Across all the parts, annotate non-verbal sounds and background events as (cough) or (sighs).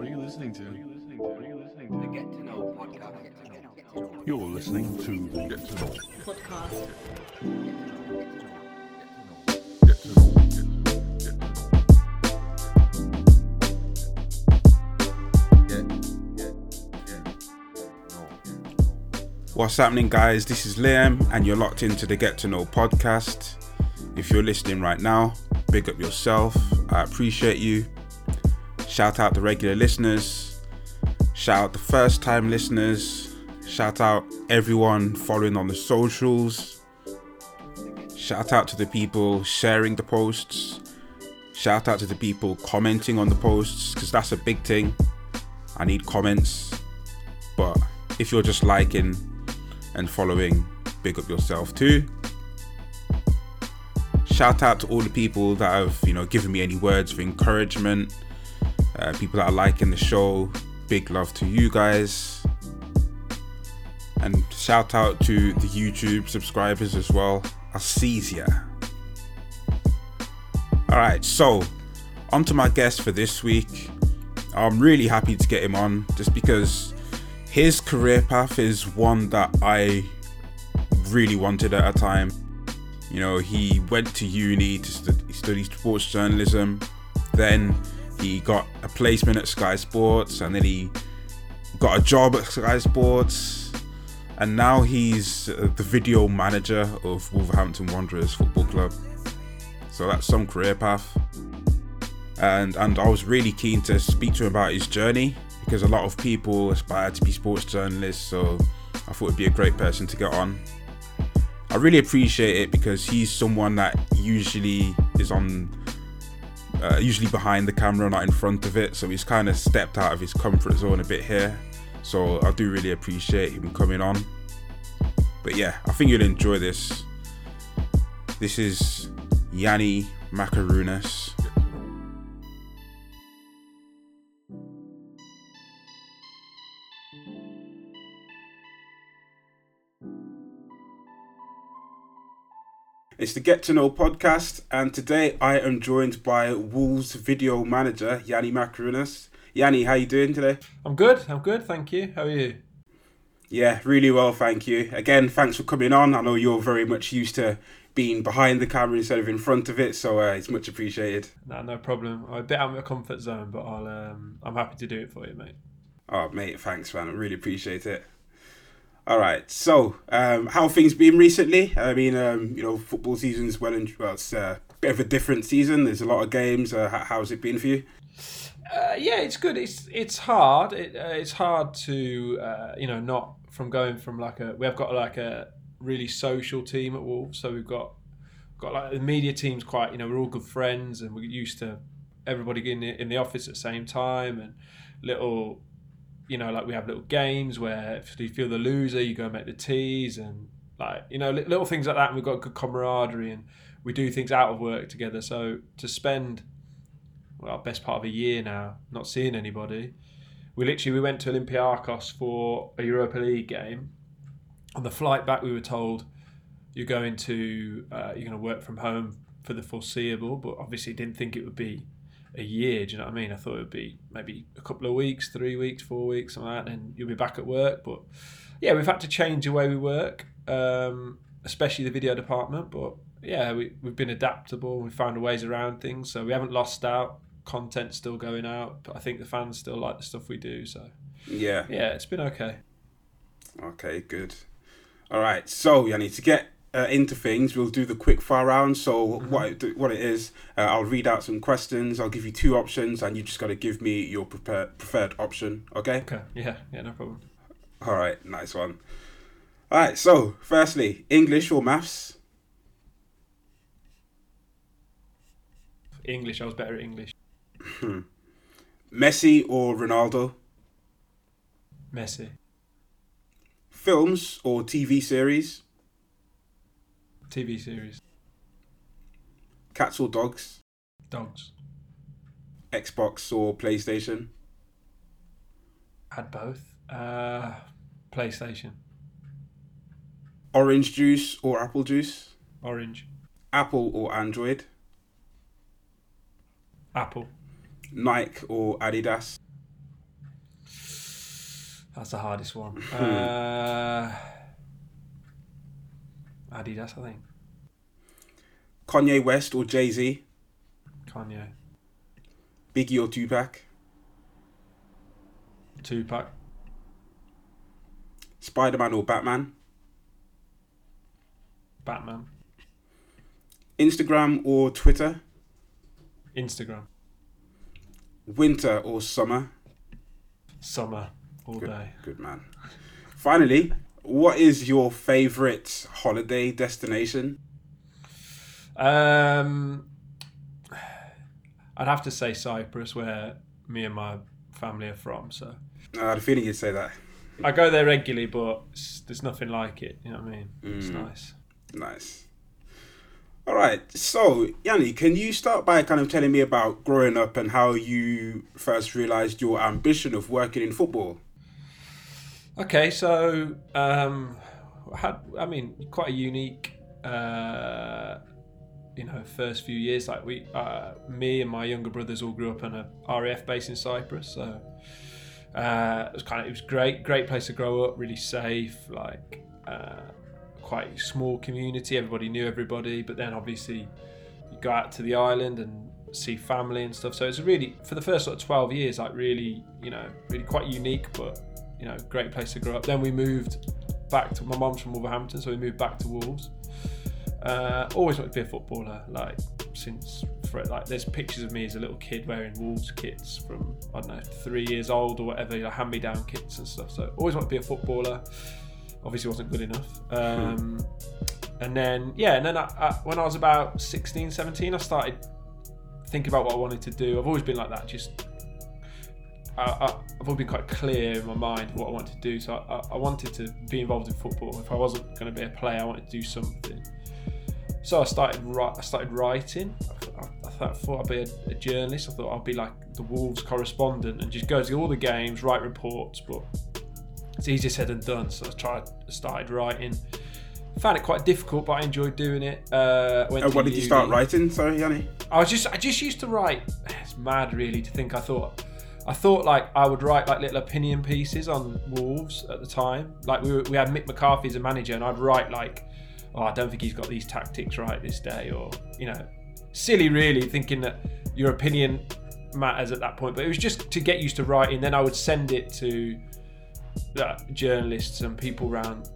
What are you listening to? What are listening to? What are you listening to? The Get to Know podcast. You're listening to the Get to Know. podcast. Get to Know. What's happening, guys? This is Liam, and you're locked into the Get to Know podcast. If you're listening right now, big up yourself. I appreciate you. Shout out the regular listeners. Shout out the first time listeners. Shout out everyone following on the socials. Shout out to the people sharing the posts. Shout out to the people commenting on the posts, because that's a big thing. I need comments. But if you're just liking, and following, big up yourself too. Shout out to all the people that have, you know, given me any words of encouragement, uh, people that are liking the show. Big love to you guys. And shout out to the YouTube subscribers as well. Ya. Alright, so on to my guest for this week. I'm really happy to get him on just because his career path is one that I really wanted at a time. You know, he went to uni to stu- study sports journalism, then he got a placement at Sky Sports, and then he got a job at Sky Sports, and now he's uh, the video manager of Wolverhampton Wanderers Football Club. So that's some career path. And and I was really keen to speak to him about his journey because a lot of people aspire to be sports journalists, so I thought it'd be a great person to get on. I really appreciate it because he's someone that usually is on, uh, usually behind the camera, not in front of it. So he's kind of stepped out of his comfort zone a bit here. So I do really appreciate him coming on. But yeah, I think you'll enjoy this. This is Yannie Makarounas. It's the Get to Know podcast, and today I am joined by Wolves video manager Yannie Makarounas. Yannie, how you doing today? I'm good. I'm good. Thank you. How are you? Yeah, really well, thank you. Again, thanks for coming on. I know you're very much used to being behind the camera instead of in front of it, so uh, it's much appreciated. No, no problem. I'm a bit out of my comfort zone, but I'll. Um, I'm happy to do it for you, mate. Oh, mate, thanks, man. I really appreciate it. All right, so um, how things been recently? I mean, um, you know, football season's well and well, it's a bit of a different season. There's a lot of games. Uh, how, how's it been for you? Uh, yeah, it's good. It's it's hard. It, uh, it's hard to uh, you know not from going from like a we have got like a really social team at Wolves. So we've got got like the media team's quite you know we're all good friends and we're used to everybody in the, in the office at the same time and little you know like we have little games where if you feel the loser you go and make the teas and like you know little things like that and we've got good camaraderie and we do things out of work together. So to spend well best part of a year now not seeing anybody we literally we went to Olympiacos for a Europa League game. On the flight back we were told you're going to uh, you're going to work from home for the foreseeable but obviously didn't think it would be a year do you know what I mean? I thought it would be maybe a couple of weeks three weeks four weeks something like that and you'll be back at work. But yeah we've had to change the way we work um, especially the video department. But yeah we, we've been adaptable. We've found ways around things. So we haven't lost out. Content still going out. But I think the fans still like the stuff we do. So Yeah. yeah it's been okay. Okay, good. All right, so Yannie, to get uh, into things, we'll do the quick fire round. So what it, what it is, uh, I'll read out some questions. I'll give you two options, and you just got to give me your prepared, preferred option. Okay. okay yeah yeah no problem All right, nice one. All right, so firstly, English or maths? English I was better at English Messi or Ronaldo? Messi Films or TV series? TV series Cats or dogs? dogs Xbox or PlayStation? had both uh, PlayStation Orange juice or apple juice? orange Apple or Android? Apple Nike or Adidas? That's the hardest one. (laughs) uh, Adidas, I think. Kanye West or Jay Z? Kanye. Biggie or Tupac? Tupac. Spider Man or Batman? Batman. Instagram or Twitter? Instagram. Winter or summer? Summer. All Good, day. good man. Finally, what is your favorite holiday destination? Um, I'd have to say Cyprus, where me and my family are from. So I had a feeling you'd say that. I go there regularly, but there's nothing like it. You know what I mean? It's Mm. nice. Nice. All right. So, Yannie, can you start by kind of telling me about growing up and how you first realized your ambition of working in football? Okay, so um, had I mean quite a unique, uh, you know, first few years. Like we, uh, me and my younger brothers all grew up in a RAF base in Cyprus, so uh, it was kind of it was great, great place to grow up. Really safe, like uh, quite small community. Everybody knew everybody, but then obviously you go out to the island and see family and stuff. So it's really for the first sort of twelve years, like really, you know, really quite unique, but you know, great place to grow up. Then we moved back to my mum's from Wolverhampton, so we moved back to Wolves. Uh, always wanted to be a footballer, like since for, like there's pictures of me as a little kid wearing Wolves kits from I don't know three years old or whatever, you know, hand me down kits and stuff. So always wanted to be a footballer. Obviously wasn't good enough. Um, and then yeah, and then I, I, when I was about 16, 17, I started thinking about what I wanted to do. I've always been like that, just I, I, I've always been quite clear in my mind what I wanted to do. So I, I, wanted to be involved in football. If I wasn't going to be a player, I wanted to do something. So I started. I started writing. I, I, I thought, I thought I'd be a, a journalist. I thought I'd be like the Wolves correspondent and just go to all the games, write reports. But it's easier said than done. So I tried. Started writing. Found it quite difficult, but I enjoyed doing it. Uh, And what did you start writing? Sorry, Yannie. I was just I just used to write. (sighs) It's mad, really, to think I thought. I thought like I would write like little opinion pieces on Wolves at the time. Like we, were, we had Mick McCarthy as a manager, and I'd write like, "Oh, I don't think he's got these tactics right this day," or you know, silly, really, thinking that your opinion matters at that point. But it was just to get used to writing. Then I would send it to uh, journalists and people around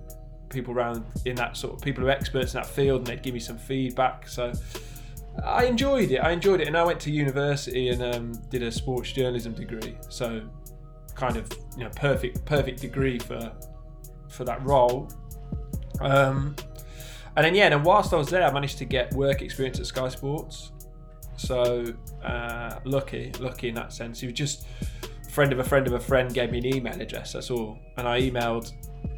people around in that sort of people who are experts in that field, and they'd give me some feedback. So I enjoyed it. I enjoyed it, and I went to university and um, did a sports journalism degree. So kind of you know perfect perfect degree for for that role. Um, and then yeah, and whilst I was there, I managed to get work experience at Sky Sports. So uh, lucky, lucky in that sense. He was just friend of a friend of a friend gave me an email address. That's all, and I emailed.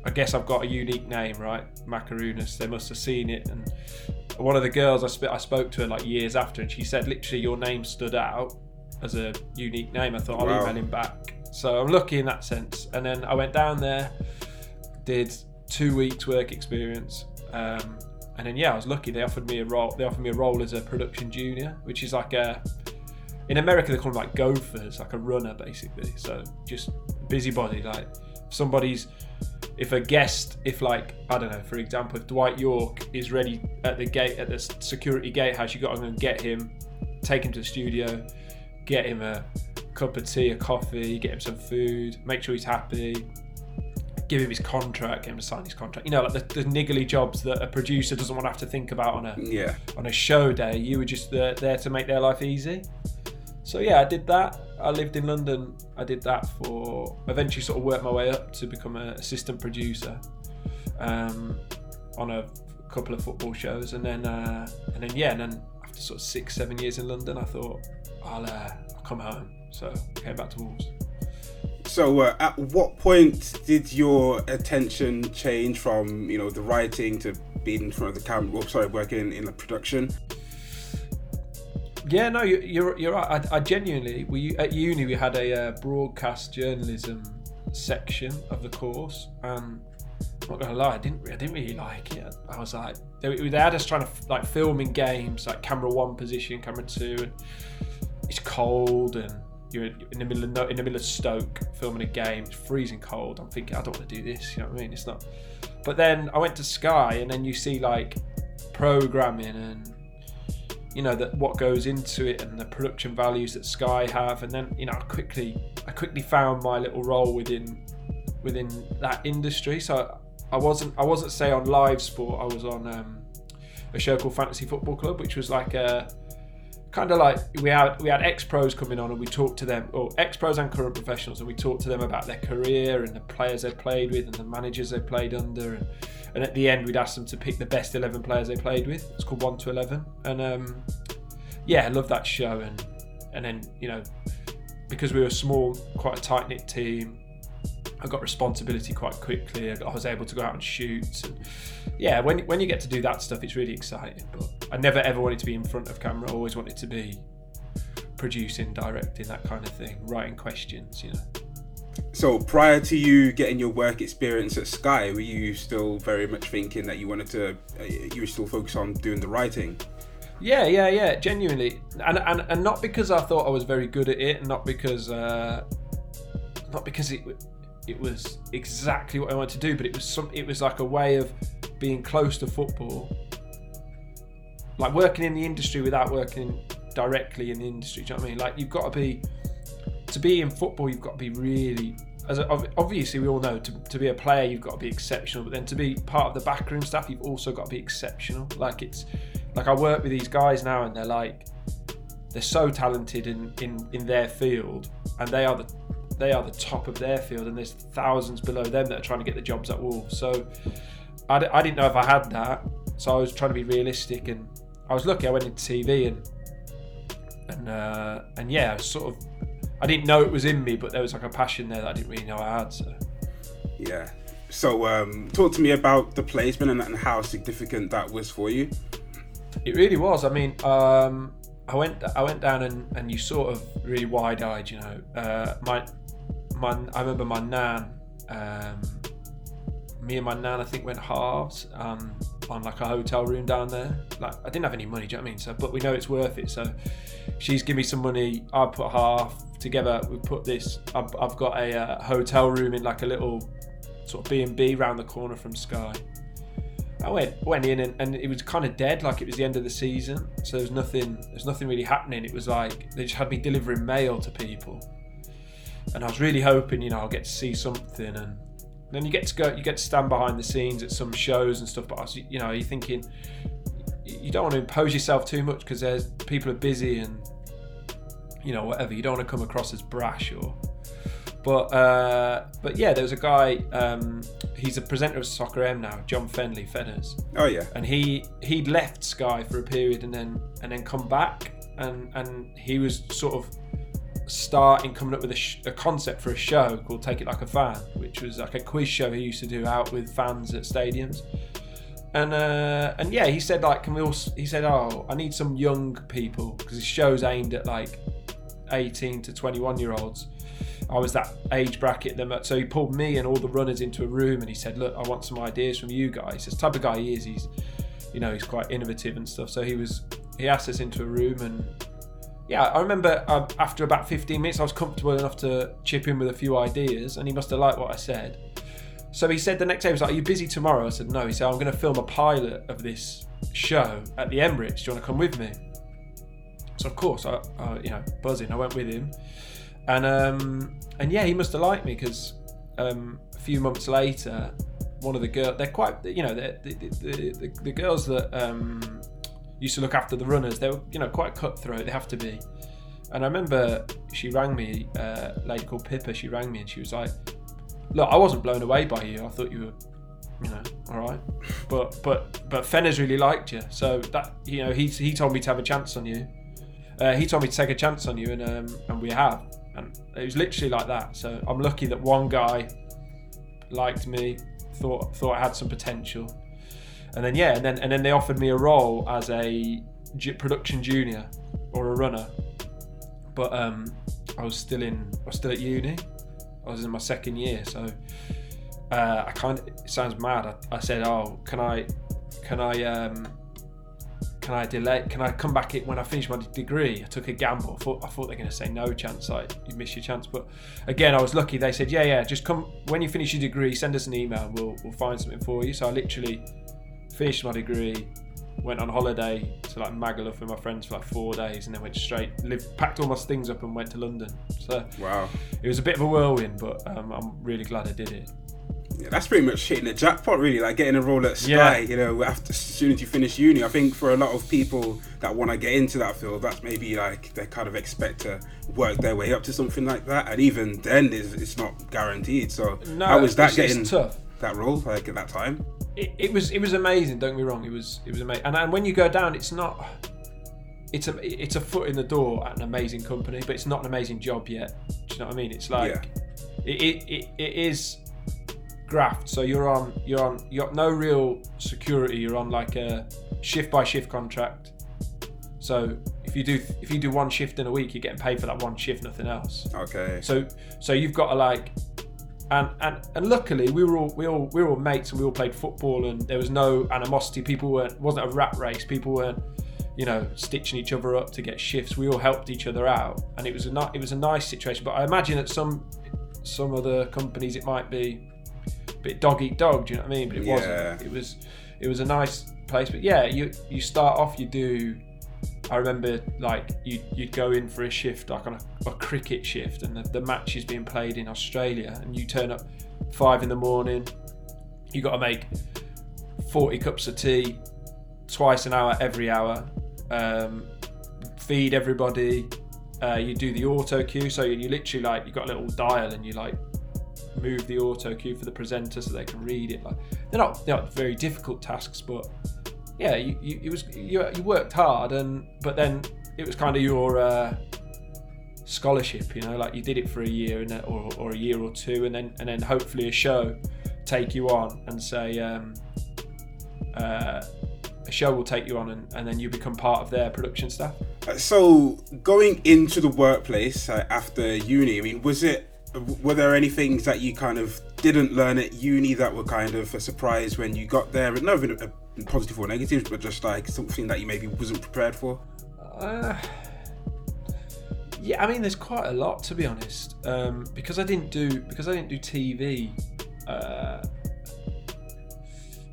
I guess I've got a unique name, right? Makarounas. They must have seen it, and one of the girls I, sp- I spoke to her like years after, and she said literally your name stood out as a unique name. I thought I'll Wow. email him back. So I'm lucky in that sense. And then I went down there, did two weeks work experience, um, and then yeah, I was lucky. They offered me a role. They offered me a role as a production junior, which is like a in America they call them like gophers, like a runner basically. So just busybody, like somebody's if a guest, if like I don't know, for example, if Dwight Yorke is ready at the gate at the security gatehouse, you got to go and get him, take him to the studio, get him a cup of tea, a coffee, get him some food, make sure he's happy, give him his contract, get him to sign his contract. You know, like the, the niggly jobs that a producer doesn't want to have to think about on a Yeah. on a show day. You were just there, there to make their life easy. So yeah, I did that. I lived in London. I did that for eventually sort of worked my way up to become an assistant producer um, on a couple of football shows, and then uh, and then yeah, and then after sort of six seven years in London, I thought I'll, uh, I'll come home. So I came back to Wolves. So, uh, at what point did your attention change from you know the writing to being in front of the camera? Well, sorry, working in the production. Yeah, no, you- you're you're right. I, I genuinely, we at uni we had a uh, broadcast journalism section of the course, and I'm not gonna lie, I didn't I didn't really like it. I was like, they, they had us trying to like film in games, like camera one position, camera two, and it's cold, and you're in the middle of in the middle of Stoke filming a game. It's freezing cold. I'm thinking I don't want to do this. You know what I mean? It's not. But then I went to Sky, and then you see like programming and you know that what goes into it and the production values that Sky have, and then you know I quickly I quickly found my little role within within that industry. So I wasn't I wasn't say on live sport. I was on um, a show called Fantasy Football Club, which was like a kind of like we had we had ex pros coming on and we talked to them, or ex pros and current professionals, and we talked to them about their career and the players they played with and the managers they played under, and, and at the end we'd ask them to pick the best eleven players they played with. It's called One to Eleven, and um, yeah, I love that show, and and then you know because we were a small, quite a tight knit team. I got responsibility quite quickly. I was able to go out and shoot. And yeah, when when you get to do that stuff, it's really exciting. But I never ever wanted to be in front of camera. I always wanted to be producing, directing, that kind of thing, writing questions. You know. So prior to you getting your work experience at Sky, were you still very much thinking that you wanted to, uh, you were still focused on doing the writing? Yeah, yeah, yeah. Genuinely, and and, and not because I thought I was very good at it, not because uh, not because it it was exactly what I wanted to do, but it was some. It was like a way of being close to football, like working in the industry without working directly in the industry. Do you know what I mean? Like you've got to be to be in football. You've got to be really. As a, obviously, we all know to, to be a player, you've got to be exceptional. But then to be part of the backroom staff, you've also got to be exceptional. Like it's like I work with these guys now, and they're like they're so talented in in in their field, and they are the they are the top of their field, and there's thousands below them that are trying to get the jobs at Wolves. So I, d- I didn't know if I had that, so I was trying to be realistic, and I was lucky. I went into TV, and and uh, and yeah, I sort of I didn't know it was in me, but there was like a passion there that I didn't really know I had. So Yeah. So um, talk to me about the placement and, and how significant that was for you. It really was. I mean, um, I went I went down and, and you sort of really wide eyed, you know. Uh, my my I remember my nan. Um, me and my nan, I think, went halves um, on like a hotel room down there. Like I didn't have any money, do you know what I mean? So, but we know it's worth it. So she's give me some money. I put half together. We put this. I've, I've got a uh, hotel room in like a little sort of B and B round the corner from Sky. I went went in and, and it was kind of dead, like it was the end of the season. So there's nothing there's nothing really happening. It was like they just had me delivering mail to people, and I was really hoping you know I'll get to see something. And then you get to go, you get to stand behind the scenes at some shows and stuff. But I was, you know, you're thinking you don't want to impose yourself too much because there's people are busy and you know whatever. You don't want to come across as brash or but uh, but yeah, there was a guy. Um, he's a presenter of Soccer AM now, John Fendley Fenners, Oh yeah. and he he'd left Sky for a period and then and then come back and and he was sort of starting coming up with a, sh- a concept for a show called Take It Like a Fan, which was like a quiz show he used to do out with fans at stadiums. And uh, and yeah, he said like, can we all? He said, oh, I need some young people because his show's aimed at like 18 to 21 year olds. I was that age bracket. Them, so he pulled me and all the runners into a room and he said, "Look, I want some ideas from you guys." This type of guy he is. He's, you know, he's quite innovative and stuff. So he was. He asked us into a room and yeah, I remember um, after about 15 minutes, I was comfortable enough to chip in with a few ideas, and he must have liked what I said. So he said the next day, he was like, Are you busy tomorrow? I said, No. He said, I'm going to film a pilot of this show at the Emirates. Do you want to come with me? So, of course, I, I you know, buzzing, I went with him. And um, and yeah, he must have liked me because um, a few months later, one of the girls, they're quite, you know, the, the, the, the girls that um, used to look after the runners. They were, you know, quite cutthroat. They have to be. And I remember she rang me, uh, a lady called Pippa. She rang me and she was like, "Look, I wasn't blown away by you. I thought you were, you know, all right, but but but Fenner's really liked you. So that you know, he he told me to have a chance on you. Uh, he told me to take a chance on you, and um, and we have. And it was literally like that. So I'm lucky that one guy liked me, thought thought I had some potential, and then yeah, and then and then they offered me a role as a production junior or a runner, but um, I was still in I was still at uni. I was in my second year, so uh, I kind of it sounds mad. I, I said, "Oh, can I, can I, um, can I delay? Can I come back when I finish my degree? I took a gamble. I thought I thought they're going to say no chance, like you miss your chance. But again, I was lucky. They said, yeah, yeah, just come when you finish your degree, send us an email. We'll we'll find something for you. So I literally finished my degree, went on holiday to like Magaluf with my friends for like four days, and then went straight, lived, packed all my things up, and went to London. So Wow. it was a bit of a whirlwind, but um, I'm really glad I did it. Yeah, that's pretty much hitting the jackpot, really. Like getting a role at Sky. Yeah. You know, after as soon as you finish uni, I think for a lot of people that want to get into that field, that's maybe like they kind of expect to work their way up to something like that, and even then, it's, it's not guaranteed. So, No, how was that it's- it's getting tough. That role like at that time? it, it was it was amazing. Don't get me wrong. It was it was amazing. And, and when you go down, it's not. It's a it's a foot in the door at an amazing company, but it's not an amazing job yet. Do you know what I mean? It's like Yeah. it, it, it, it is graft. So you're on you're on you got no real security. You're on like a shift by shift contract. So if you do if you do one shift in a week, you're getting paid for that one shift, nothing else. Okay. So so you've got to like and and and luckily we were all we all we were all mates and we all played football and there was no animosity. People weren't wasn't a rat race. People weren't you know stitching each other up to get shifts. We all helped each other out and it was a ni- it was a nice situation. But I imagine at some some other companies it might be a bit dog eat dog. Do you know what I mean? But it Yeah. wasn't. It was it was a nice place. But yeah, you you start off you do I remember like you you'd go in for a shift like on a, a cricket shift and the, the match is being played in Australia and you turn up five in the morning you got to make 40 cups of tea twice an hour every hour um, feed everybody uh, you do the auto cue so you literally like you got a little dial and you like move the auto cue for the presenter so they can read it like they're not they're not very difficult tasks but yeah, you, you it was you, you worked hard, and but then it was kind of your uh, scholarship, you know, like you did it for a year and or, or a year or two, and then and then hopefully a show take you on and say um, uh, a show will take you on, and, and then you become part of their production staff. Uh, So going into the workplace uh, after uni, I mean, was it? Were there any things that you kind of didn't learn at uni that were kind of a surprise when you got there? Not a, positive or negative, but just like something that you maybe wasn't prepared for. Uh, yeah, I mean, there's quite a lot to be honest. Um, because I didn't do because I didn't do TV. Uh,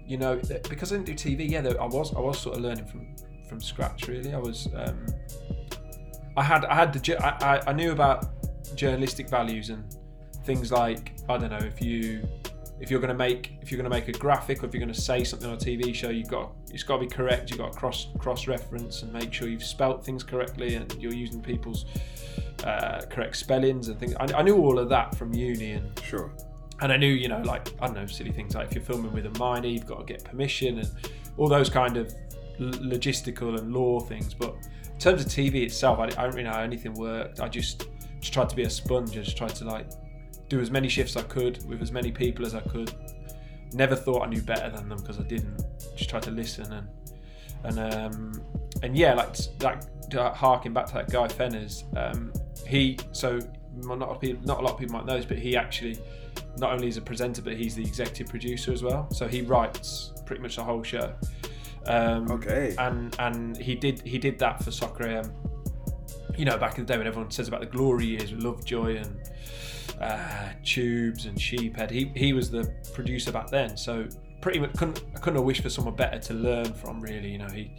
you know, because I didn't do TV. Yeah, I was I was sort of learning from from scratch. Really, I was. Um, I had I had the I, I knew about journalistic values and things like I don't know if you if you're going to make if you're going to make a graphic or if you're going to say something on a TV show, you've got it's got to be correct. You've got to cross cross reference and make sure you've spelt things correctly and you're using people's uh, correct spellings and things. I, I knew all of that from uni and Sure. and I knew, you know, like I don't know, silly things like if you're filming with a minor, you've got to get permission and all those kind of logistical and law things. But in terms of TV itself, I, I don't really know how anything worked. I just just tried to be a sponge. I just tried to like do as many shifts I could with as many people as I could. Never thought I knew better than them because I didn't. Just tried to listen and and um and yeah, like like harking back to that guy Fenners. Um, he so not a lot of people, not a lot of people might know this, but he actually not only is a presenter, but he's the executive producer as well. So he writes pretty much the whole show. Um, Okay. And and he did he did that for Soccer AM. You know, back in the day when everyone says about the glory years with Lovejoy and uh, Tubes and Sheephead, he he was the producer back then. So pretty much couldn't I couldn't have wished for someone better to learn from. Really, you know, he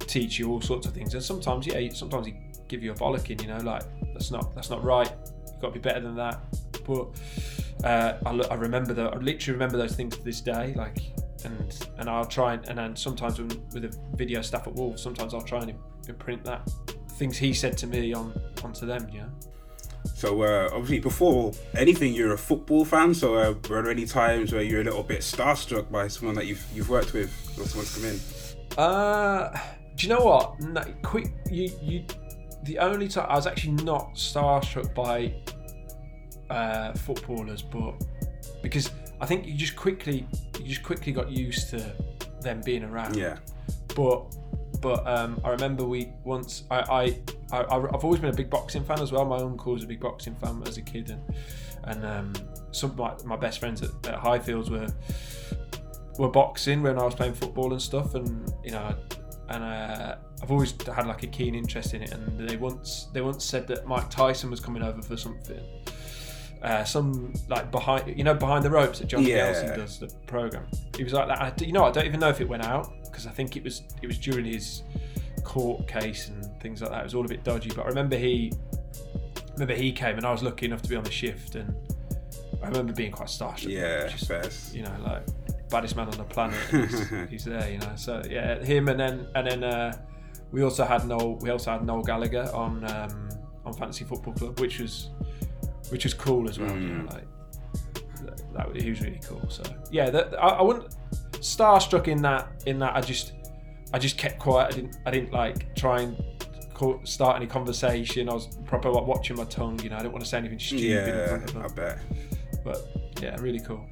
teach you all sorts of things, and sometimes yeah, sometimes he give you a bollocking. You know, like that's not that's not right. You've got to be better than that. But uh, I, I remember that. I literally remember those things to this day. Like, and and I'll try and and then sometimes when, with the video stuff at Wolves, sometimes I'll try and imprint that things he said to me on onto them. Know. So uh, obviously, before anything, you're a football fan. So uh, were there any times where you're a little bit starstruck by someone that you've you've worked with, or someone's come in? Uh, do you know what? No, quick, you you. The only time I was actually not starstruck by uh, footballers, but because I think you just quickly you just quickly got used to them being around. Yeah. But but um, I remember we once I, I I I've always been a big boxing fan as well. My uncle was a big boxing fan as a kid, and and um, some of my, my best friends at, at Highfields were were boxing when I was playing football and stuff, and you know. and uh, I've always had like a keen interest in it. And they once they once said that Mike Tyson was coming over for something. Uh, some like behind you know behind the ropes that John Yeah. Nelson does the program. He was like that. I, you know, I don't even know if it went out because I think it was it was during his court case and things like that. It was all a bit dodgy. But I remember he remember he came and I was lucky enough to be on the shift and I remember being quite starstruck. Yeah, Just, you know, like baddest man on the planet. (laughs) He's, he's there, you know. So yeah, him and then and then uh, we also had Noel. We also had Noel Gallagher on um, on Fantasy Football Club, which was which was cool as well. Mm. You know, like that, that he was really cool. So yeah, that, I, I wouldn't starstruck in that in that I just I just kept quiet. I didn't I didn't like try and co- start any conversation. I was proper like, watching my tongue. You know, I didn't want to say anything stupid Yeah. I bet. But yeah, really cool.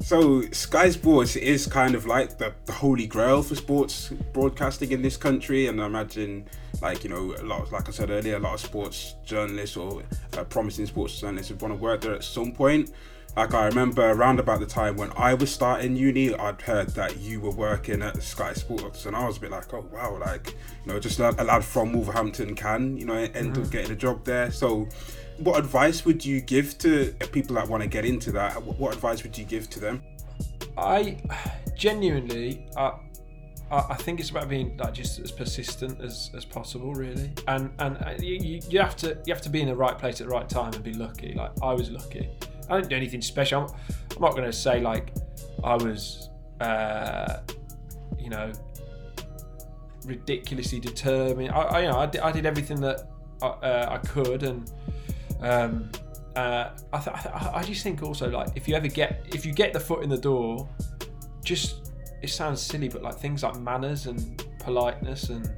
So Sky Sports is kind of like the, the holy grail for sports broadcasting in this country, and I imagine, like you know, a lot of, like I said earlier, a lot of sports journalists or uh, promising sports journalists would want to work there at some point. Like I remember around about the time when I was starting uni, I'd heard that you were working at Sky Sports, and I was a bit like, oh wow, like you know, just a, a lad from Wolverhampton can you know end up getting a job there. So, what advice would you give to people that want to get into that? What, advice would you give to them? I genuinely, I, I think it's about being like just as persistent as, as possible, really. And and uh, you, you- you have to you have to be in the right place at the right time and be lucky. Like I was lucky. I didn't do anything special. I'm, I'm not going to say like I was, uh, you know, ridiculously determined. I, I you know I did, I did everything that I, uh, I could and. Um, uh, I, th- I, th- I just think also like if you ever get if you get the foot in the door, just it sounds silly, but like things like manners and politeness and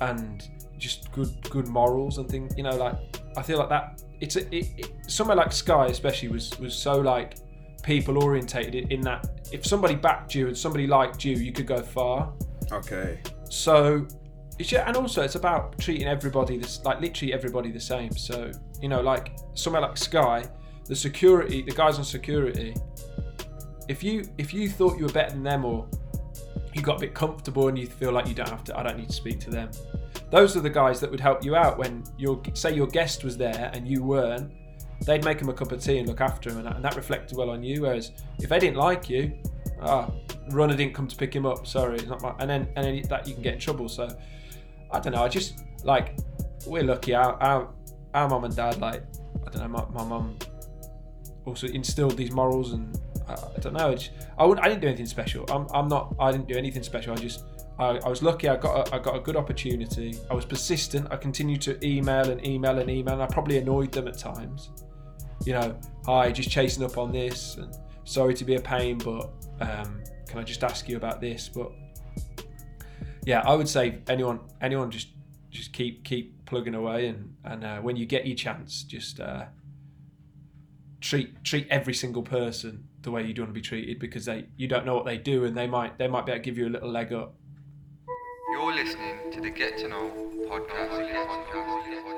and just good good morals and things. You know, like I feel like that. It's a, it, it, somewhere like Sky, especially, was was so like people orientated in that if somebody backed you and somebody liked you, you could go far. Okay. So, it's and also it's about treating everybody this like literally everybody the same. So you know, like somewhere like Sky, the security, the guys on security. If you if you thought you were better than them or you got a bit comfortable and you feel like you don't have to, I don't need to speak to them. Those are the guys that would help you out when your say your guest was there and you weren't. They'd make him a cup of tea and look after him, and that, and that reflected well on you. Whereas if they didn't like you, ah, runner didn't come to pick him up. Sorry, not my. And then and then that you can get in trouble. So I don't know. I just like we're lucky. Our our, our mum and dad like I don't know. My mum also instilled these morals and uh, I don't know. It's, I wouldn't, I didn't do anything special. I'm, I'm not. I didn't do anything special. I just I, I was lucky. I got a, I got a good opportunity. I was persistent. I continued to email and email and email. And I probably annoyed them at times. You know, hi, just chasing up on this. And sorry to be a pain, but um, can I just ask you about this? But yeah, I would say anyone anyone just just keep keep plugging away and and uh, when you get your chance, just uh, treat treat every single person the way you'd want to be treated because they you don't know what they do and they might they might be able to give you a little leg up. You're listening to the Get to Know podcast.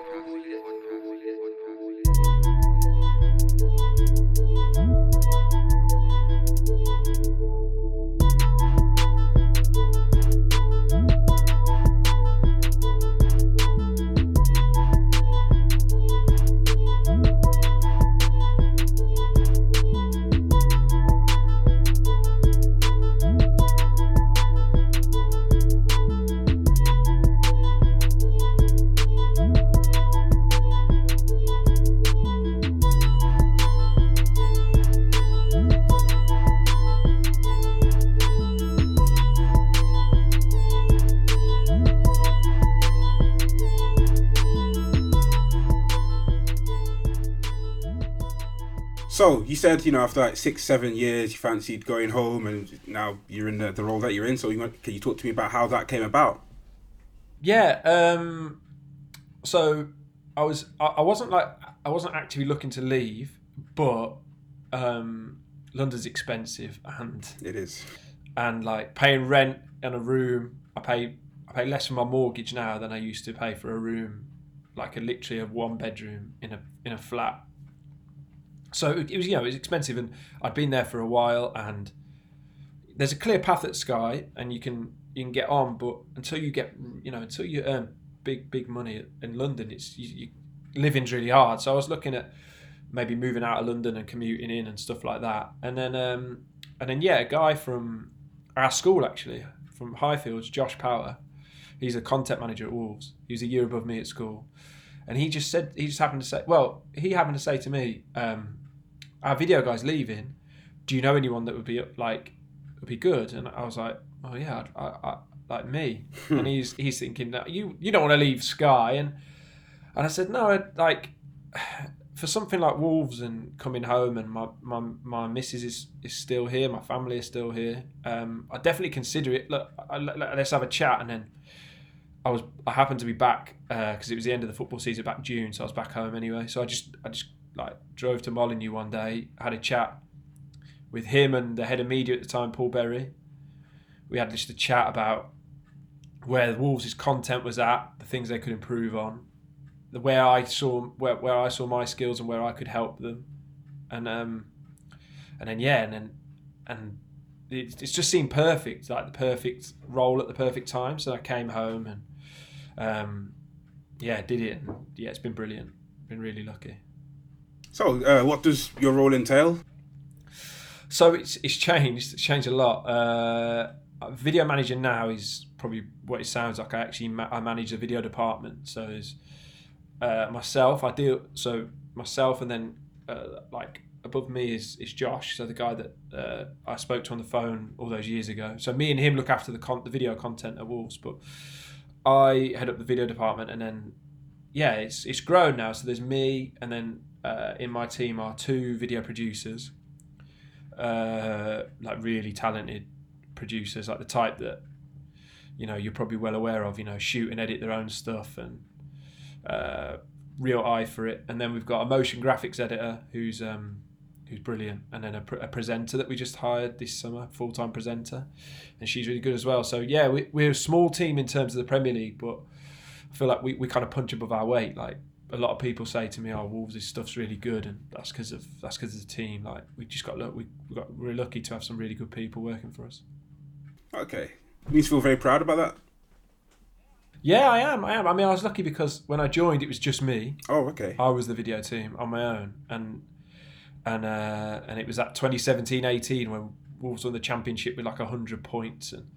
You said you know after like six seven years you fancied going home and now you're in the, the role that you're in. So you can you talk to me about how that came about? Yeah. Um, so I was I, I wasn't like I wasn't actively looking to leave, but um, London's expensive and It is. and like paying rent in a room. I pay I pay less for my mortgage now than I used to pay for a room, like a literally a one bedroom in a in a flat. So it, was you know it was expensive, and I'd been there for a while, and there's a clear path at Sky, and you can you can get on, but until you get you know until you earn big big money in London, it's you, you living's really hard. So I was looking at maybe moving out of London and commuting in and stuff like that. And then um, and then yeah, a guy from our school actually from Highfields, Josh Power. He's a content manager at Wolves. He was a year above me at school, and he just said he just happened to say, well, he happened to say to me, um, our video guy's leaving. Do you know anyone that would be like would be good? And I was like, oh yeah, I, I, I like me. (laughs) and he's he's thinking that you you don't want to leave Sky and and I said no, I'd, like (sighs) for something like Wolves and coming home and my my, my missus is, is still here, my family is still here. Um, I definitely consider it. Look, I, let- let's have a chat and then. I was I happened to be back because it was the end of the football season back June, so I was back home anyway. So I just I just like drove to Molineux one day, had a chat with him and the head of media at the time, Paul Berry. We had just a chat about where the Wolves' content was at, the things they could improve on, the where I saw where, where I saw my skills and where I could help them, and um, and then yeah, and then and it, it's just seemed perfect, like the perfect role at the perfect time. So I came home and um, yeah, did it, yeah, it's been brilliant. Been really lucky. So, uh, what does your role entail? So it's it's changed. It's changed a lot. Uh, video manager now is probably what it sounds like. I actually ma- I manage the video department. So there's uh, myself. I deal so myself, and then uh, like above me is is Josh. So the guy that uh, I spoke to on the phone all those years ago. So me and him look after the con- the video content at Wolves, but I head up the video department, and then yeah, it's it's grown now. So there's me, and then uh, in my team are two video producers uh, like really talented producers, like the type that you know you're probably well aware of. You know, shoot and edit their own stuff and uh, real eye for it. And then we've got a motion graphics editor who's um, who's brilliant, and then a, pre- a presenter that we just hired this summer, full time presenter, and she's really good as well. So yeah, we, we're a small team in terms of the Premier League, but I feel like we, we kind of punch above our weight. Like a lot of people say to me, "Oh, Wolves' this stuff's really good," and that's because of that's because of the team. Like we just got look, we we got we're lucky to have some really good people working for us. Okay, you feel very proud about that. Yeah, I am. I am. I mean, I was lucky because when I joined, it was just me. Oh, okay. I was the video team on my own, and and uh, and it was at 2017-18 when Wolves won the championship with like hundred points, and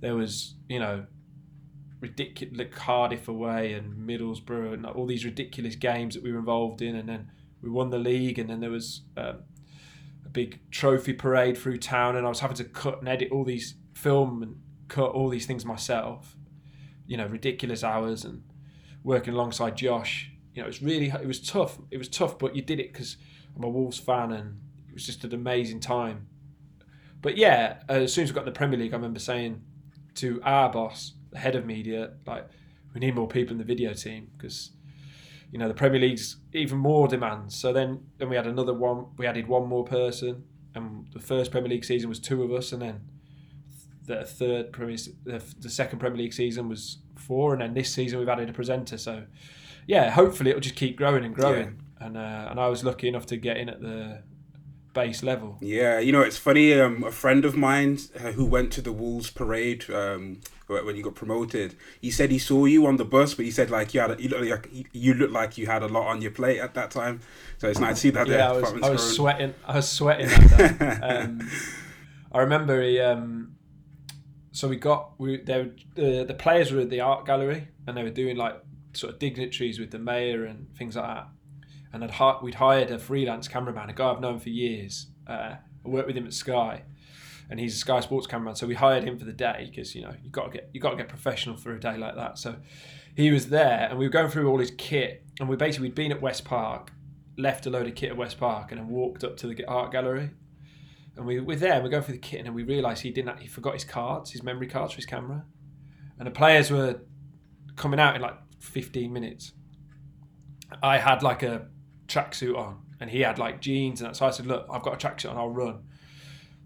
there was you know ridiculous like Cardiff away and Middlesbrough and all these ridiculous games that we were involved in, and then we won the league, and then there was um, a big trophy parade through town, and I was having to cut and edit all these film and cut all these things myself, you know, ridiculous hours and working alongside Josh. You know, it was really it was tough. It was tough, but you did it because I'm a Wolves fan, and it was just an amazing time. But yeah, as soon as we got in the Premier League, I remember saying to our boss, the head of media, like, we need more people in the video team because you know the Premier League's even more demands. So then, then we had another one. We added one more person, and the first Premier League season was two of us, and then the third Premier, the, the second Premier League season was four, and then this season we've added a presenter. So yeah, hopefully it'll just keep growing and growing. And uh, and I was lucky enough to get in at the base level. Yeah, you know, it's funny. Um, a friend of mine uh, who went to the Wolves parade um, when you got promoted, he said he saw you on the bus, but he said like you had a, you look like you looked like you had a lot on your plate at that time. So it's nice to see that. yeah, I was, I was sweating. I was sweating (laughs) that um, I remember he. Um, so we got we they were, the the players were at the art gallery and they were doing like sort of dignitaries with the mayor and things like that. And we'd hired a freelance cameraman, a guy I've known for years. Uh, I worked with him at Sky, and he's a Sky Sports cameraman. So we hired him for the day because you know you got to get you got to get professional for a day like that. So he was there, and we were going through all his kit, and we basically we'd been at West Park, left a load of kit at West Park, and then walked up to the art gallery. And we were there, and we're going through the kit, and we realised he didn't. He forgot his cards, his memory cards for his camera, and the players were coming out in like 15 minutes. I had like a tracksuit on, and he had like jeans, and that. So I said, "Look, I've got a tracksuit on. I'll run."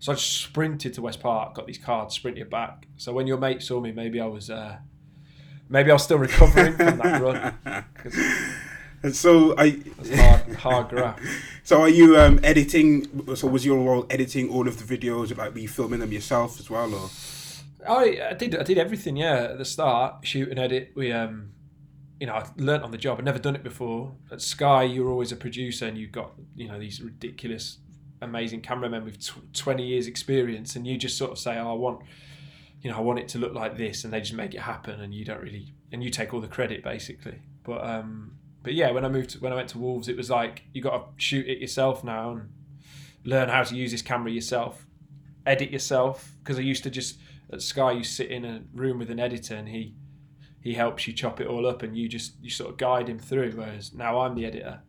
So I just sprinted to West Park, got these cards, sprinted back. So when your mate saw me, maybe I was, uh, maybe I was still (laughs) recovering from that run. And (laughs) so I. Hard, hard graft. (laughs) So are you um, editing? So was your role editing all of the videos? Like, were you filming them yourself as well, or? I, I did I did everything. Yeah, at the start, shoot and edit. We um, you know, I learnt on the job. I'd never done it before. At Sky, you're always a producer, and you've got you know these ridiculous, amazing cameramen with tw- twenty years experience, and you just sort of say, "Oh, I want." You know, I want it to look like this, and they just make it happen, and you don't really, and you take all the credit basically. But um, but yeah, when I moved, to, when I went to Wolves, it was like you got to shoot it yourself now and learn how to use this camera yourself, edit yourself. Because I used to just at Sky, you sit in a room with an editor and he he helps you chop it all up and you just you sort of guide him through. Whereas now I'm the editor.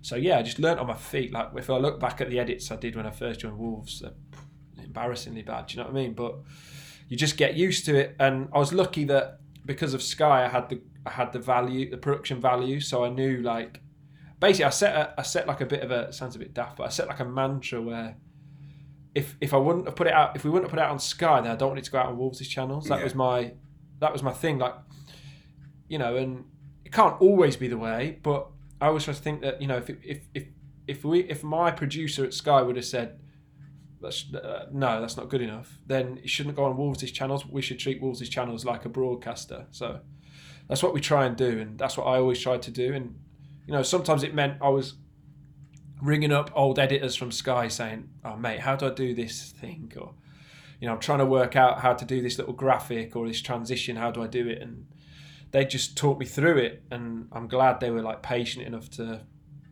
So yeah, I just learnt on my feet. Like if I look back at the edits I did when I first joined Wolves, they're embarrassingly bad. Do you know what I mean? But you just get used to it. And I was lucky that because of Sky, I had the I had the value, the production value. So I knew like basically I set a, I set like a bit of a sounds a bit daft, but I set like a mantra where if if I wouldn't have put it out, if we wouldn't have put it out on Sky, then I don't want it to go out on Wolves' channels. That Yeah. was my that was my thing. Like you know, and it can't always be the way, but I always try to think that you know if if if if we if my producer at Sky would have said. That's, uh, no, that's not good enough. Then it shouldn't go on Wolves' channels. We should treat Wolves' channels like a broadcaster. So that's what we try and do, and that's what I always tried to do. And you know, sometimes it meant I was ringing up old editors from Sky saying, "Oh, mate, how do I do this thing?" Or you know, I'm trying to work out how to do this little graphic or this transition. How do I do it? And they just taught me through it, and I'm glad they were like patient enough to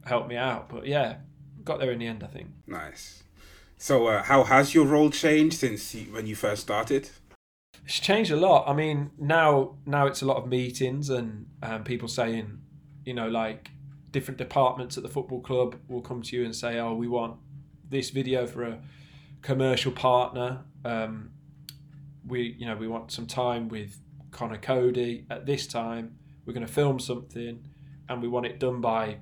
help me out. But yeah, got there in the end, I think. Nice. So, uh, how has your role changed since you, when you first started? It's changed a lot. I mean, now now it's a lot of meetings and um, people saying, you know, like different departments at the football club will come to you and say, "Oh, we want this video for a commercial partner. Um, we, you know, we want some time with Conor Coady at this time. We're going to film something, and we want it done by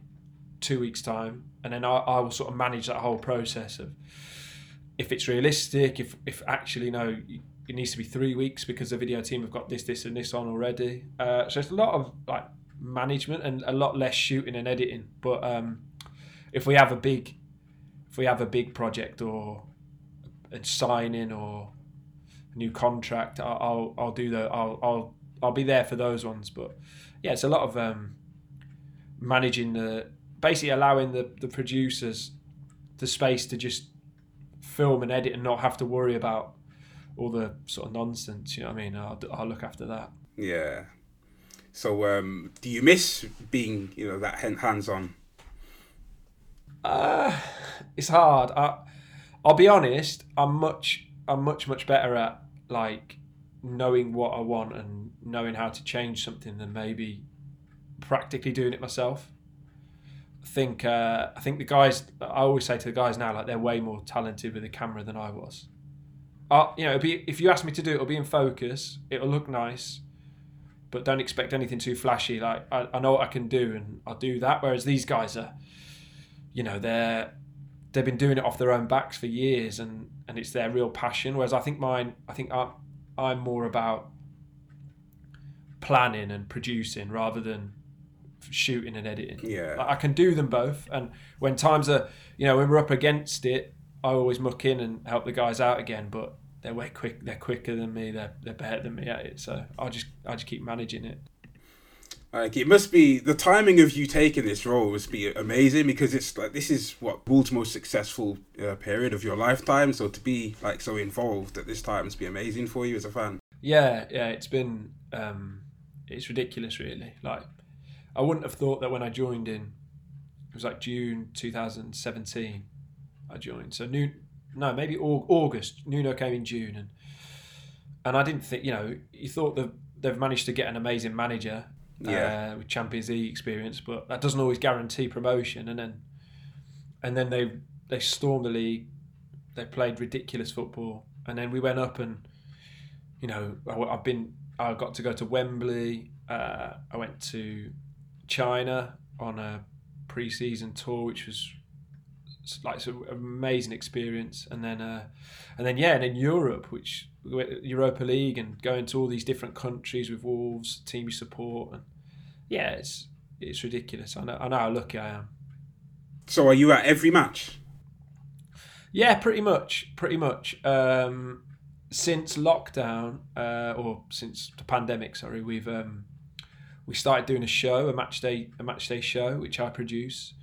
two weeks' time. And then I, I will sort of manage that whole process of if it's realistic, if if actually no, it needs to be three weeks because the video team have got this, this, and this on already. Uh, so it's a lot of like management and a lot less shooting and editing. But um, if we have a big, if we have a big project or a signing or new contract, I'll I'll, I'll do the I'll I'll I'll be there for those ones. But yeah, it's a lot of um, managing the basically allowing the the producers the space to just film and edit and not have to worry about all the sort of nonsense. You know what I mean? I'll, I'll look after that. Yeah. So, um, do you miss being, you know, that hands on? Uh, it's hard. I, I'll be honest. I'm much, I'm much, much better at like knowing what I want and knowing how to change something than maybe practically doing it myself. I think, uh, I think the guys. I always say to the guys now, like they're way more talented with the camera than I was. Uh, you know, be if you ask me to do it, it'll be in focus. It'll look nice, but don't expect anything too flashy. Like I, I know what I can do, and I'll do that. Whereas these guys are, you know, they're they've been doing it off their own backs for years, and and it's their real passion. Whereas I think mine, I think I'm I'm more about planning and producing rather than shooting and editing. Yeah. Like, I can do them both, and when times are, you know, when we're up against it, I always muck in and help the guys out again. But they're way quick. They're quicker than me. They're they're better than me at it. So I just I just keep managing it. Like it must be the timing of you taking this role must be amazing because it's like this is what Wolves' most successful uh, period of your lifetime. So to be like so involved at this time must be amazing for you as a fan. Yeah, yeah. It's been um, it's ridiculous, really. Like I wouldn't have thought that when I joined in, it was like June 2017. I joined. So new, no, maybe August. Nuno came in June, and and I didn't think you know you thought that they've managed to get an amazing manager Yeah. uh, with Champions League experience, but that doesn't always guarantee promotion. And then and then they they stormed the league. They played ridiculous football, and then we went up and you know I- I've been I got to go to Wembley. Uh, I went to China on a pre-season tour, which was like some amazing experience. And then, uh, and then yeah, and then Europe, which Europa League, and going to all these different countries with Wolves, team you support, and yeah, it's it's ridiculous. I know I know how lucky I am. So are you at every match? Yeah, pretty much, pretty much. Um, since lockdown uh, or since the pandemic, sorry, we've um, we started doing a show, a match day, a match day show, which I produce.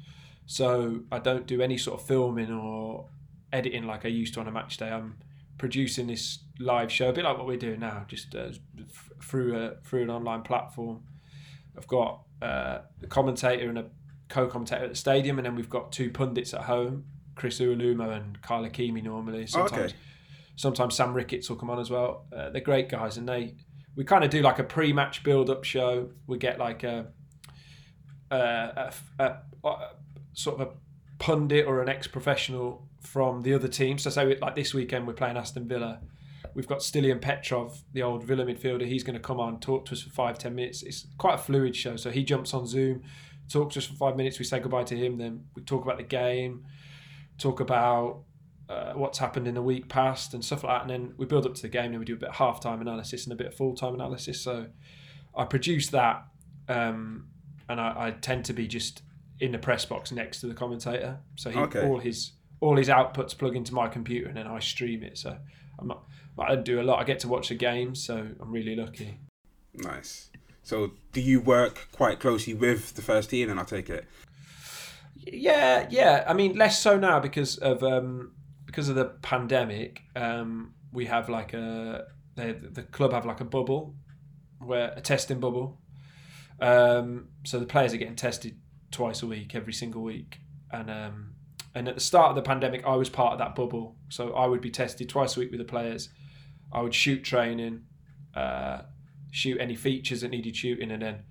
So I don't do any sort of filming or editing like I used to on a match day. I'm producing this live show, a bit like what we're doing now, just uh, f- through a through an online platform. I've got uh, a commentator and a co-commentator at the stadium, and then we've got two pundits at home, Chris Iwelumo and Carl Ikeme normally. Sometimes, Okay. sometimes Sam Ricketts will come on as well. Uh, they're great guys, and they we kind of do like a pre-match build-up show. We get like a, a, a, a, a sort of a pundit or an ex-professional from the other team. So say we- like this weekend we're playing Aston Villa. We've got Stilian Petrov, the old Villa midfielder. He's going to come on, talk to us for five, ten minutes. It's quite a fluid show. So he jumps on Zoom, talks to us for five minutes. We say goodbye to him. Then we talk about the game, talk about uh, what's happened in the week past and stuff like that. And then we build up to the game. And we do a bit of half time analysis and a bit of full time analysis. So I produce that, um, and I, I tend to be just in the press box next to the commentator. So he, Okay. all his all his outputs plug into my computer, and then I stream it. So I'm not. I do a lot. I get to watch the games, so I'm really lucky. Nice. So, do you work quite closely with the first team? And I take it. Yeah, yeah. I mean, less so now because of um, because of the pandemic. Um, we have like a they, the club have like a bubble, where a testing bubble. Um, so the players are getting tested twice a week, every single week, and um, and at the start of the pandemic, I was part of that bubble. So I would be tested twice a week with the players. I would shoot training, uh, shoot any features that needed shooting, and then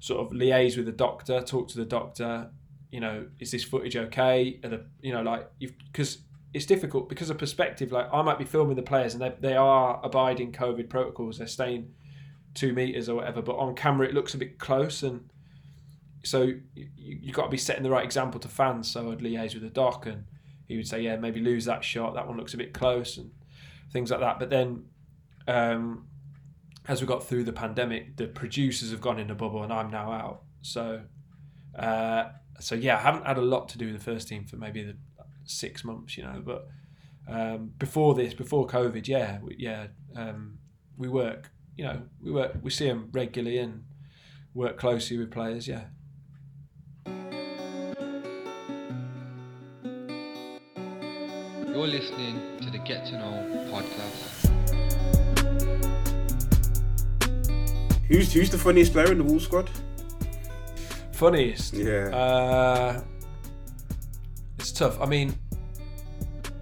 sort of liaise with the doctor, talk to the doctor. You know, is this footage okay? Are the you know like because it's difficult because of perspective. Like I might be filming the players and they they are abiding COVID protocols. They're staying two meters or whatever, but on camera it looks a bit close and so you you got to be setting the right example to fans. So I'd liaise with the doc and he would say, yeah, maybe lose that shot. That one looks a bit close and things like that. But then um, as we got through the pandemic, the producers have gone in the bubble and I'm now out. So, uh, so yeah, I haven't had a lot to do with the first team for maybe the six months, you know. But um, before this, before COVID, yeah, we, yeah, um, we work, you know, we work, we see them regularly and work closely with players. Yeah. You're listening to the Get to Know podcast. Who's who's the funniest player in the Wolves squad? Funniest. Yeah. Uh, it's tough. I mean,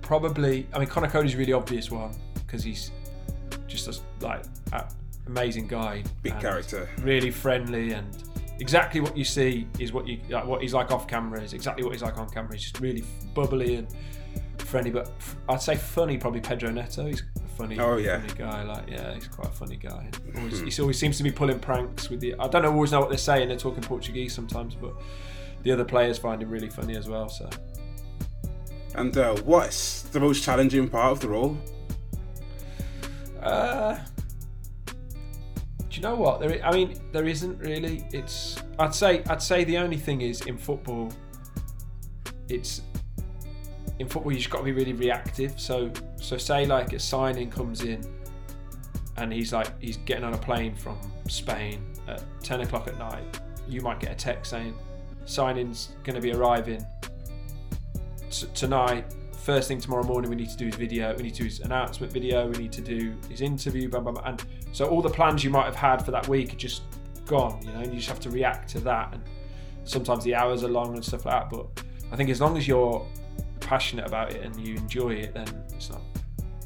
probably. I mean, Conor Coady's a really obvious one because he's just a like a amazing guy, Big character. really friendly, and exactly what you see is what you like. What he's like off camera is exactly what he's like on camera. He's just really bubbly and friendly. But f- I'd say funny, probably Pedro Neto. He's a funny, Oh, yeah. funny guy. Like, yeah, he's quite a funny guy. Always, he always seems to be pulling pranks with the. I don't always know what they're saying. They're talking Portuguese sometimes, but the other players find him really funny as well. So And uh, what's the most challenging part of the role? Uh, do you know what? There, I I mean, there isn't really. It's. I'd say. I'd say the only thing is in football. It's. In football, you just got to be really reactive. So, so say like a signing comes in, and he's like he's getting on a plane from Spain at ten o'clock at night. You might get a text saying, "Signing's going to be arriving t- tonight first thing tomorrow morning we need to do his video we need to do his announcement video we need to do his interview blah, blah, blah. and so all the plans you might have had for that week are just gone you know and you just have to react to that and sometimes the hours are long and stuff like that but i think as long as you're passionate about it and you enjoy it then it's not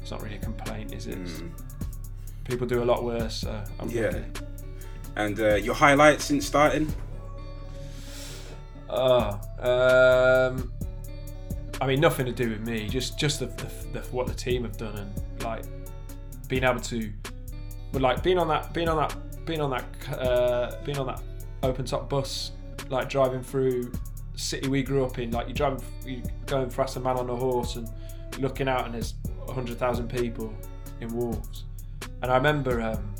it's not really a complaint is it It's- people do a lot worse so I'm Yeah. lucky. And uh, your highlights since starting? Oh, um, I mean, nothing to do with me. Just, just the, the, the what the team have done, and like being able to, but like being on that, being on that, being on that, uh, being on that open top bus, like driving through city we grew up in. Like you're driving, you're going past a man on a horse and looking out, and there's hundred thousand people in Wolves. And I remember um,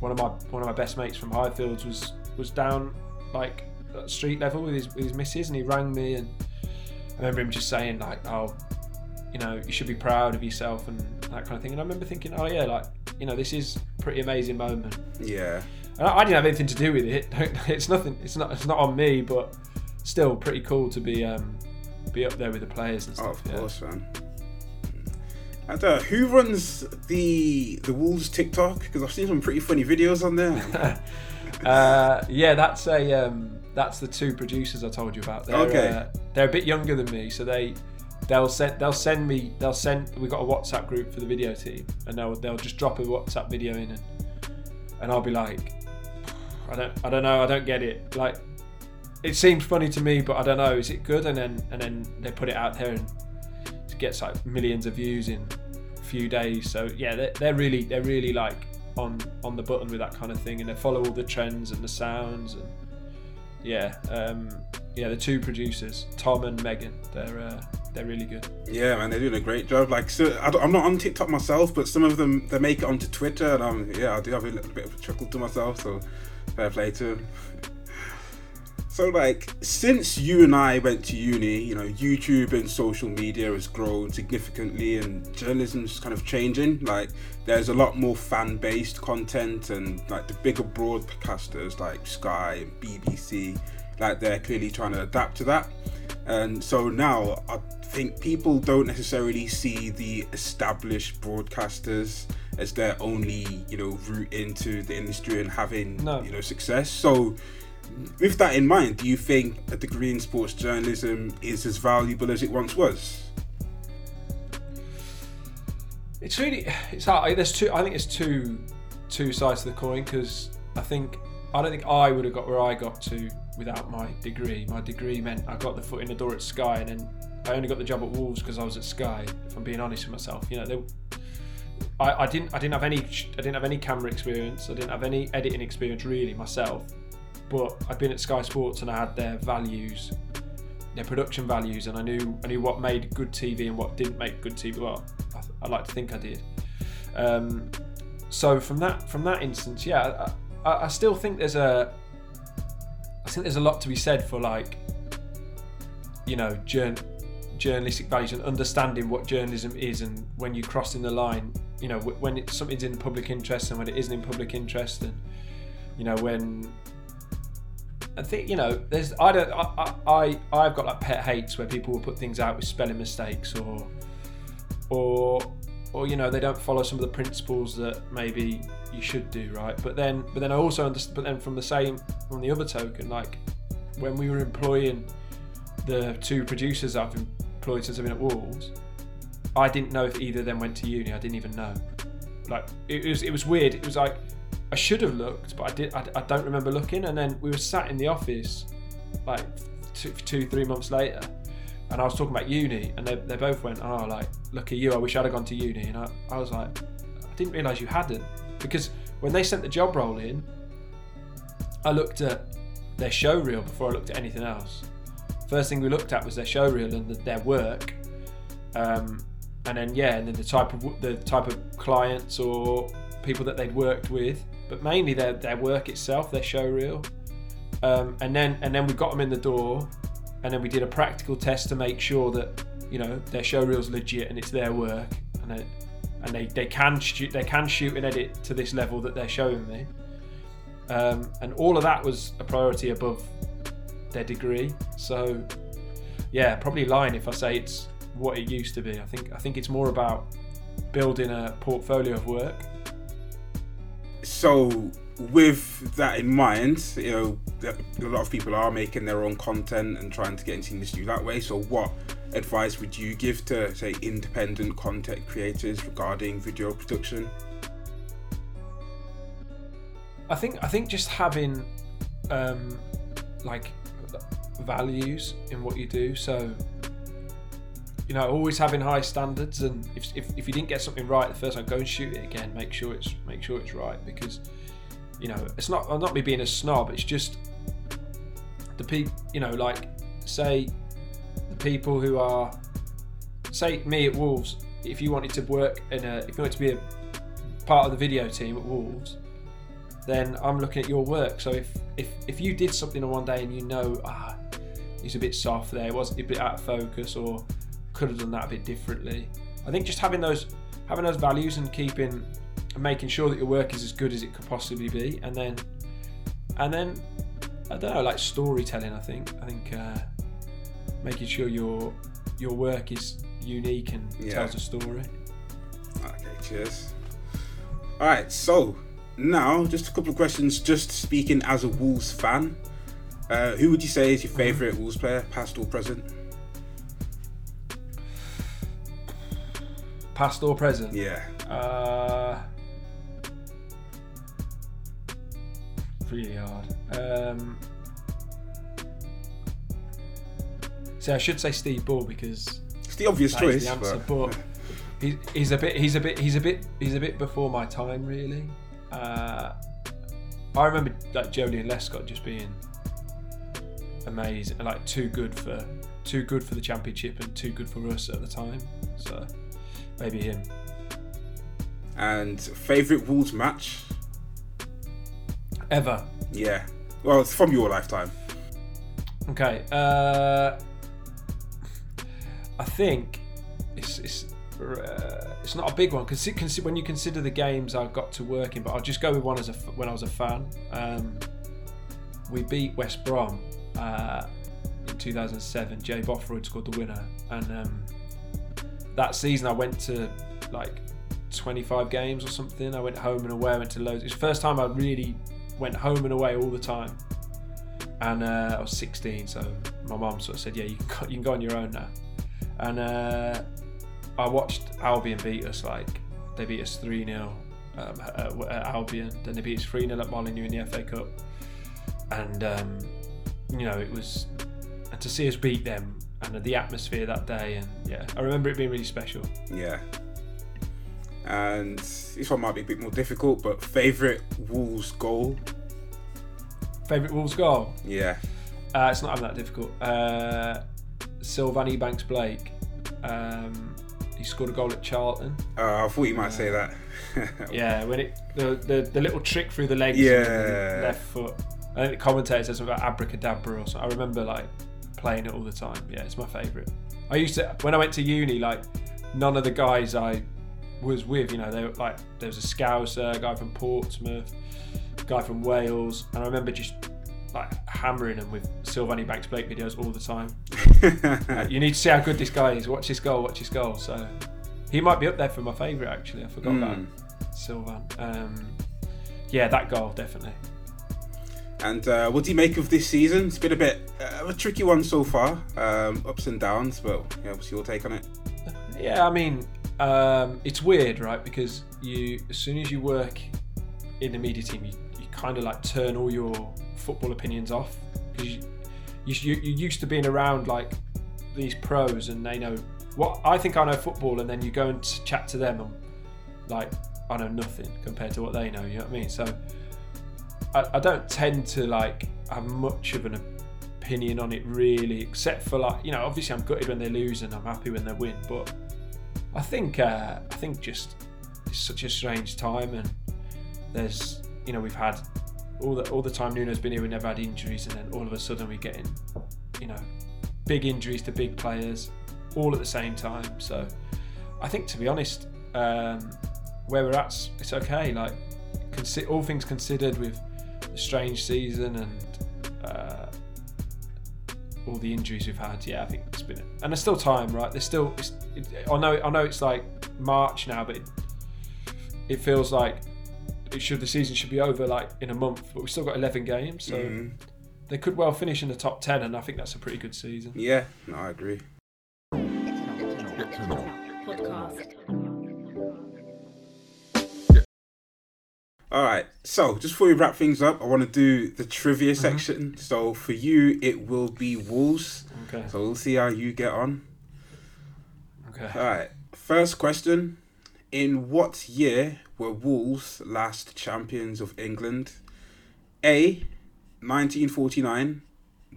one of my one of my best mates from Highfields was was down like at street level with his with his missus, and he rang me, and I remember him just saying like, "Oh, you know, you should be proud of yourself and, that kind of thing. And I remember thinking, oh yeah, like you know, this is a pretty amazing moment. Yeah. And I, I didn't have anything to do with it. (laughs) It's nothing. It's not. It's not on me, but still pretty cool to be um, be up there with the players and Oh, stuff. of yeah. course, man. And uh, who runs the the Wolves TikTok? Because I've seen some pretty funny videos on there. (laughs) Uh, yeah, that's a um, that's the two producers I told you about. They're, Okay. uh, they're a bit younger than me, so they they'll send they'll send me they'll send we've got a WhatsApp group for the video team, and they'll they'll just drop a WhatsApp video in, and and I'll be like, I don't I don't know, I don't get it. Like, it seems funny to me, but I don't know, is it good? And then and then they put it out there and it gets like millions of views in a few days. So yeah, they're, they're really they're really like on on the button with that kind of thing, and they follow all the trends and the sounds and yeah, um, yeah. The two producers, Tom and Megan, they're uh, they're really good. yeah, man, they're doing a great job. Like, so I am not on TikTok myself, but some of them they make it onto Twitter, and um, yeah, I do have a little bit of a chuckle to myself. So fair play to them. So, like, since you and I went to uni, you know, YouTube and social media has grown significantly, and journalism's kind of changing. Like, there's a lot more fan-based content, and like the bigger broadcasters like Sky and BBC, like they're clearly trying to adapt to that. And so now, I think people don't necessarily see the established broadcasters as their only, you know, route into the industry and having, No. you know, success. So with that in mind, do you think a degree in sports journalism is as valuable as it once was? It's really it's hard. There's two. I think it's two two sides to the coin because I think I don't think I would have got where I got to without my degree. My degree meant I got the foot in the door at Sky, and then I only got the job at Wolves because I was at Sky. If I'm being honest with myself, you know, they, I, I didn't I didn't have any I didn't have any camera experience. I didn't have any editing experience really myself. But I'd been at Sky Sports and I had their values, their production values, and I knew I knew what made good TV and what didn't make good TV. Well, I, I like to think I did. Um, so from that from that instance, yeah, I, I, still think there's a I think there's a lot to be said for like you know journ, journalistic values and understanding what journalism is and when you're crossing the line you know wh- when something's in the public interest and when it isn't in public interest and you know when I think you know there's I don't I, I I've got like pet hates where people will put things out with spelling mistakes or or or you know they don't follow some of the principles that maybe you should do right? But then but then I also understand but then from the same from the other token like when we were employing the two producers I've employed since I've been at Wolves I didn't know if either of them went to uni. I didn't even know. Like it was it was weird. It was like I should have looked but I did I, I don't remember looking and then we were sat in the office like two, two three months later and I was talking about uni, and they, they both went, "Oh, like, look at you! I wish I'd have gone to uni." And I, I was like, "I didn't realise you hadn't," because when they sent the job role in, I looked at their show reel before I looked at anything else. First thing we looked at was their show reel and the, their work, um, and then yeah, and then the type of the type of clients or people that they'd worked with, but mainly their their work itself, their show reel, um, and then and then we got them in the door, and then we did a practical test to make sure that you know their show reel's legit and it's their work, and they, and they, they can shoot they can shoot and edit to this level that they're showing me, um, and all of that was a priority above their degree. So yeah, probably lying if I say it's what it used to be. I think I think it's more about building a portfolio of work. So, with that in mind, you know, a lot of people are making their own content and trying to get into the industry that way. So, what advice would you give to, say, independent content creators regarding video production? I think I think just having um, like values in what you do. So you know, always having high standards, and if, if, if you didn't get something right the first time, go and shoot it again. Make sure it's make sure it's right because you know it's not I'm not me being a snob. It's just the people you know like say the people who are say me at Wolves. If you wanted to work in a if you wanted to be a part of the video team at Wolves, then I'm looking at your work. So if if if you did something on one day and you know ah it's a bit soft there, it wasn't a bit out of focus, or could have done that a bit differently. I think just having those having those values and keeping and making sure that your work is as good as it could possibly be, and then and then I don't know, like storytelling. I think I think uh, making sure your your work is unique and Yeah. tells a story. Okay, cheers. All right, so now just a couple of questions. Just speaking as a Wolves fan, uh, who would you say is your favorite Wolves player, past or present? Past or present? Yeah. Uh, really hard. Um, see, I should say Steve Bull because It's the obvious choice. the answer, but- but (laughs) he's, he's a bit, he's a bit, he's a bit, he's a bit before my time, really. Uh, I remember like Joleon Lescott just being amazing, like too good for, too good for the championship and too good for us at the time. So maybe him. and favorite Wolves match? Ever. Yeah. Well, it's from your lifetime. Okay. Uh, I think it's it's uh, it's not a big one because when you consider the games I got to work in, but I'll just go with one as a f- when I was a fan. Um, we beat West Brom uh, in 2007. Jay Bothroyd scored the winner, and um, that season I went to like 25 games or something. I went home and away. I went to loads. It's the first time I really went home and away all the time and uh, I was 16, so my mum sort of said, "Yeah, you can you can go on your own now." And uh, I watched Albion beat us like they beat us three 0 um, at, at Albion, then they beat us three 0 at Molineux in the FA Cup, and um, you know it was and to see us beat them and the atmosphere that day, and yeah, I remember it being really special. Yeah. And this one might be a bit more difficult, but favorite Wolves goal? Favorite Wolves goal? Yeah. Uh, it's not that difficult. Uh, Sylvan Ebanks-Blake. Um, he scored a goal at Charlton. Uh, I thought you might say that. (laughs) Yeah, when it the, the the little trick through the legs, Yeah. the left foot. I think the commentator says something about abracadabra or something. I remember like playing it all the time. Yeah, it's my favourite. I used to when I went to uni, like none of the guys I was with, you know, they were like there was a Scouser, a guy from Portsmouth, a guy from Wales, and I remember just like hammering them with Sylvan Ebanks-Blake videos all the time. (laughs) Like, you need to see how good this guy is. Watch this goal. Watch this goal. So he might be up there for my favourite. Actually, I forgot Mm. that Sylvan. Um, yeah, that goal definitely. And uh, what do you make of this season? It's been a bit uh, a tricky one so far, um, ups and downs. But yeah, what's your take on it? Yeah, I mean, um, it's weird, right? Because you, as soon as you work in the media team, you, you kind of like turn all your football opinions off because you, you, you're used to being around like these pros and they know what I think I know football, and then you go and chat to them and like I know nothing compared to what they know. You know what I mean? So I, I don't tend to like have much of an opinion on it really, except for like you know, obviously I'm gutted when they lose and I'm happy when they win, but I think uh, I think just it's such a strange time, and there's you know we've had all the all the time Nuno's been here, we never had injuries, and then all of a sudden we're getting you know big injuries to big players all at the same time. So I think to be honest, um, where we're at, it's okay. Like all things considered, with strange season and uh, all the injuries we've had, yeah, I think it's been. And there's still time, right? There's still. It's, it, I know. I know it's like March now, but it, it feels like it should. The season should be over like in a month, but we've still got 11 games, so Mhm. they could well finish in the top 10, and I think that's a pretty good season. Yeah, no, I agree. Podcast. All right, so just before we wrap things up, I want to do the trivia Mm-hmm. section. So for you, it will be Wolves. Okay. So we'll see how you get on. Okay. All right, first question: In what year were Wolves last champions of England? A, 1949,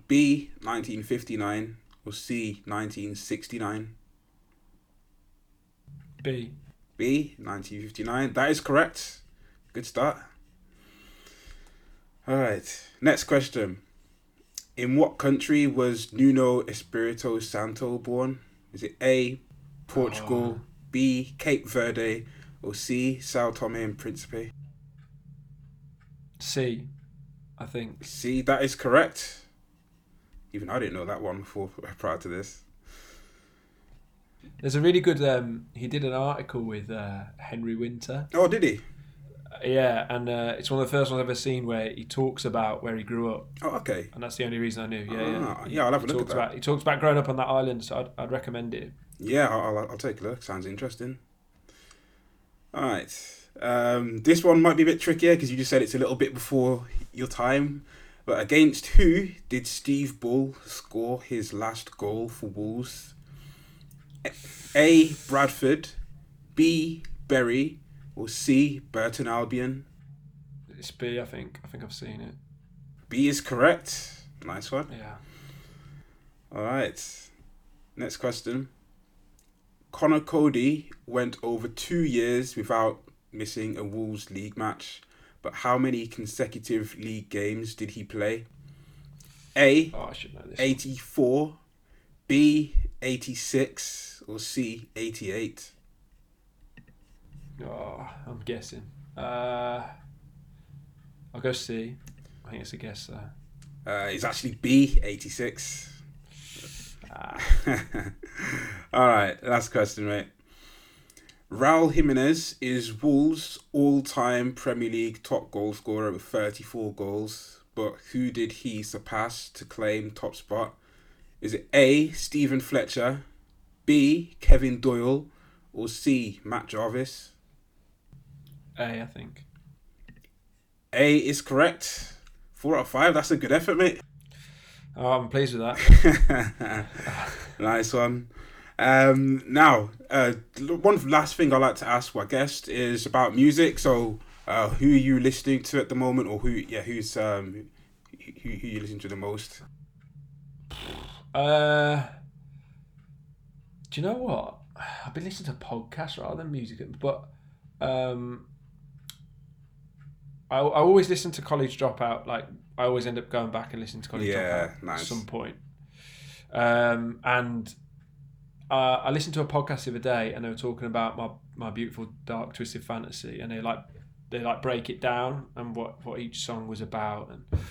B, 1959, or C, 1969? B. B, 1959. That is correct. Good start. All right. Next question. In what country was Nuno Espirito Santo born? Is it A, Portugal, B. Cape Verde, or C. Sao Tome and Principe? C, I think. C. That is correct. Even I didn't know that one before (laughs) prior to this. There's a really good. Um, he did an article with uh, Henry Winter. Oh, did he? Yeah, and uh, it's one of the first ones I've ever seen where he talks about where he grew up, Oh, okay. and that's the only reason I knew. Yeah, Ah, yeah. yeah, I'll have a he look at talks that. about he talks about growing up on that island, so I'd, I'd recommend it. Yeah, I'll, I'll, I'll take a look. Sounds interesting. All right. Um, this one might be a bit trickier because you just said it's a little bit before your time. But against who did Steve Bull score his last goal for Wolves? A. Bradford, B. Bury, or C. Burton Albion? It's B, I think. I think I've seen it. B is correct. Nice one. Yeah. All right. Next question. Conor Coady went over two years without missing a Wolves league match, but how many consecutive league games did he play? A. Oh, I should know this. 84, B. 86, or C. 88? Oh, I'm guessing. Uh, I'll go C. I think it's a guess there. Uh, it's actually B. 86. Ah, (laughs) All right, last question, mate. Raul Jimenez is Wolves' all-time Premier League top goal scorer with 34 goals, but who did he surpass to claim top spot? Is it A. Steven Fletcher, B. Kevin Doyle, or C. Matt Jarvis? A, I think. A is correct. Four out of five. That's a good effort, mate. Oh, I'm pleased with that. (laughs) (laughs) nice one. Um, now, uh, one last thing I'd like to ask my guest is about music. So, uh, who are you listening to at the moment, or who? Yeah, who's um, who, who you listen to the most? Uh, do you know what? I've been listening to podcasts rather than music, but um, I, I always listen to College Dropout. Like I always end up going back and listening to College Yeah, Dropout nice. at some point. Um, and uh, I listened to a podcast the other day, and they were talking about my my beautiful dark twisted fantasy, and they like they like break it down and what what each song was about, and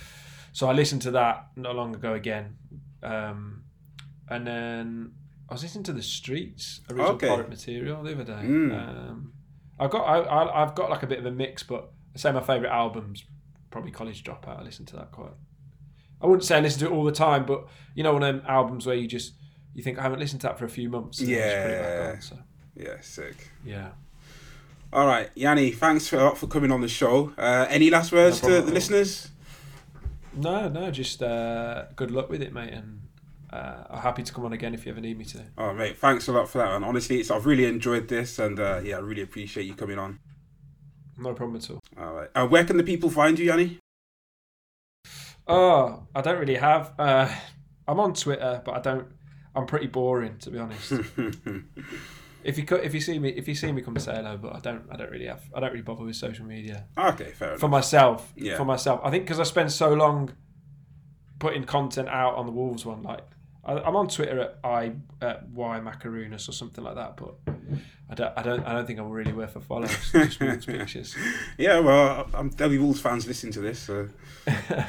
so I listened to that not long ago again, um, and then I was listening to the Streets original Okay. pirate material the other day. Mm. Um, I've got I, I I've got like a bit of a mix, but I say my favorite albums probably College Dropout. I listen to that quite. I wouldn't say I listen to it all the time, but you know, one of them albums where you just you think I haven't listened to that for a few months. and then just put it back Yeah. on, so, Yeah, sick. yeah. All right, Yannie, thanks for for coming on the show. Uh, any last words No to the listeners? No, no, just uh, good luck with it, mate, and uh, I'm happy to come on again if you ever need me to. Oh, mate, thanks a lot for that. And honestly, it's, I've really enjoyed this, and uh, yeah, I really appreciate you coming on. No problem at all. All right, uh, where can the people find you, Yannie? Oh, I don't really have. Uh, I'm on Twitter, but I don't. I'm pretty boring, to be honest. (laughs) if you co- if you see me if you see me, come say hello. But I don't. I don't really have. I don't really bother with social media okay, fair enough. for myself. Yeah. For myself, I think because I spend so long putting content out on the Wolves one, like. I- I'm on Twitter at i at y makarounas or something like that, but I don't I don't I don't think I'm really worth a follow. Just Wolves pictures. Yeah, well, I'm, there'll be Wolves fans listening to this. So. (laughs)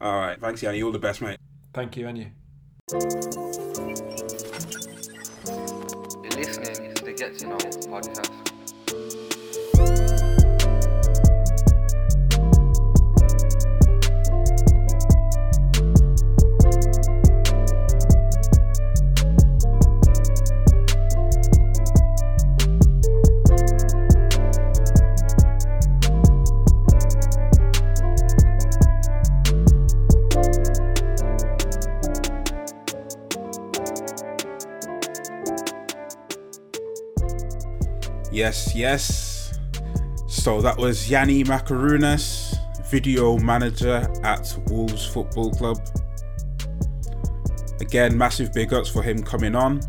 All right, thanks, Yannie. You're all the best, mate. Thank you, and you. You're listening to the Get to Know podcast. Yes. So that was Yannie Makarounas, video manager at Wolves Football Club. Again, massive big ups for him coming on.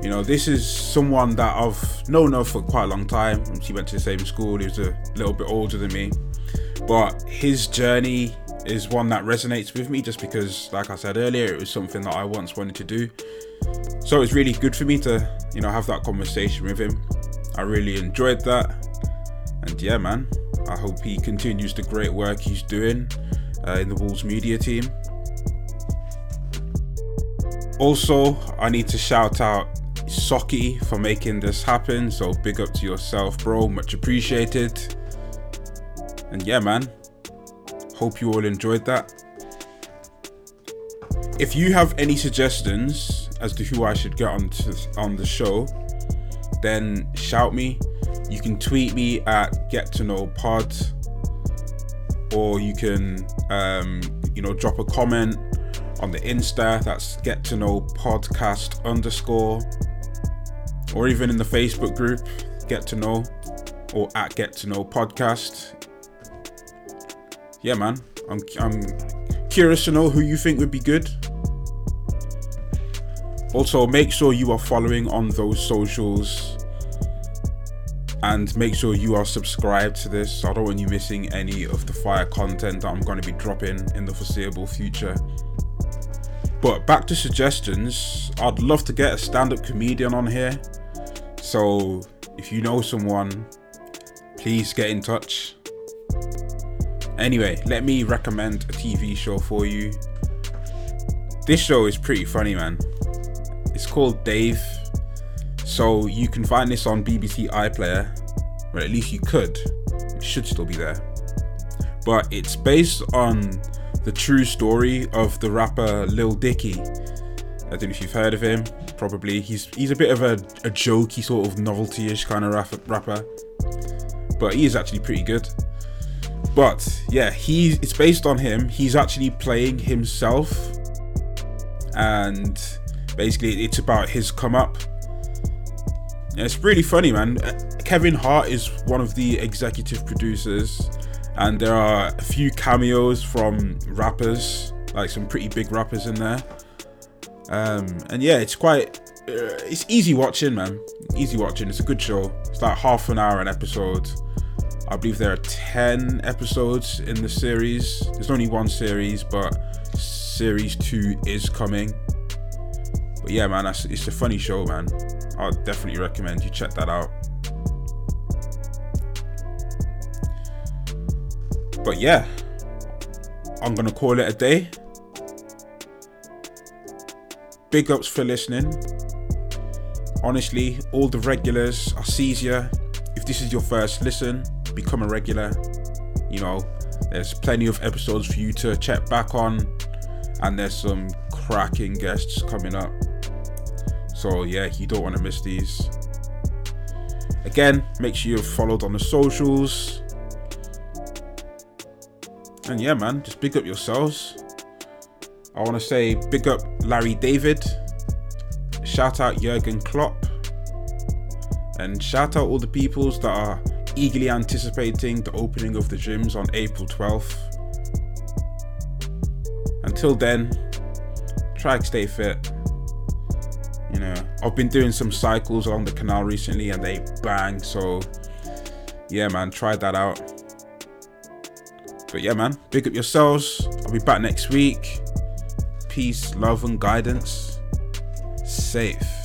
You know, this is someone that I've known of for quite a long time. He went to the same school, he was a little bit older than me. But his journey is one that resonates with me just because, like I said earlier, it was something that I once wanted to do. So it's really good for me to, you know, have that conversation with him. I really enjoyed that. And yeah, man, I hope he continues the great work he's doing uh, in the Wolves media team. Also, I need to shout out Socky for making this happen. So big up to yourself, bro. Much appreciated. And yeah, man, Hope you all enjoyed that. If you have any suggestions as to who I should get on to, on the show, then shout me. You can tweet me at get to know pod, or you can um, you know drop a comment on the Insta. That's get to know podcast underscore, or even in the Facebook group get to know or at get to know podcast yeah, man, I'm I'm curious to know who you think would be good. Also, make sure you are following on those socials and make sure you are subscribed to this. I don't want you missing any of the fire content that I'm going to be dropping in the foreseeable future. But back to suggestions, I'd love to get a stand up comedian on here. So if you know someone, please get in touch. Anyway, let me recommend a TV show for you. This show is pretty funny, man. It's called Dave. So you can find this on BBC iPlayer, or at least you could. It should still be there. But it's based on the true story of the rapper Lil Dicky. I don't know if you've heard of him. Probably he's he's a bit of a, a jokey sort of novelty-ish kind of rapper, but he is actually pretty good. But yeah, he it's based on him. He's actually playing himself, and basically it's about his come up. It's really funny, man. Kevin Hart is one of the executive producers, and there are a few cameos from rappers, like some pretty big rappers in there. Um, and yeah, it's quite uh, it's easy watching, man. Easy watching. It's a good show. It's like half an hour an episode. I believe there are 10 episodes in the series. There's only one series, but series 2 is coming. But yeah, man, it's a funny show, man. I'll definitely recommend you check that out. But yeah, I'm gonna call it a day. Big ups for listening. Honestly, all the regulars, I sees you. If this is your first listen, become a regular. You know, there's plenty of episodes for you to check back on, and there's some cracking guests coming up. So, yeah, you don't want to miss these. Again, make sure you're followed on the socials. And yeah, man, just big up yourselves. I want to say big up Larry David. Shout out Jurgen Klopp. And shout out all the peoples that are eagerly anticipating the opening of the gyms on April 12th. Until then, try to stay fit. Know, I've been doing some cycles along the canal recently and they bang, so yeah, man, try that out. But yeah, man, big up yourselves. I'll be back next week. Peace, love, and guidance. Safe.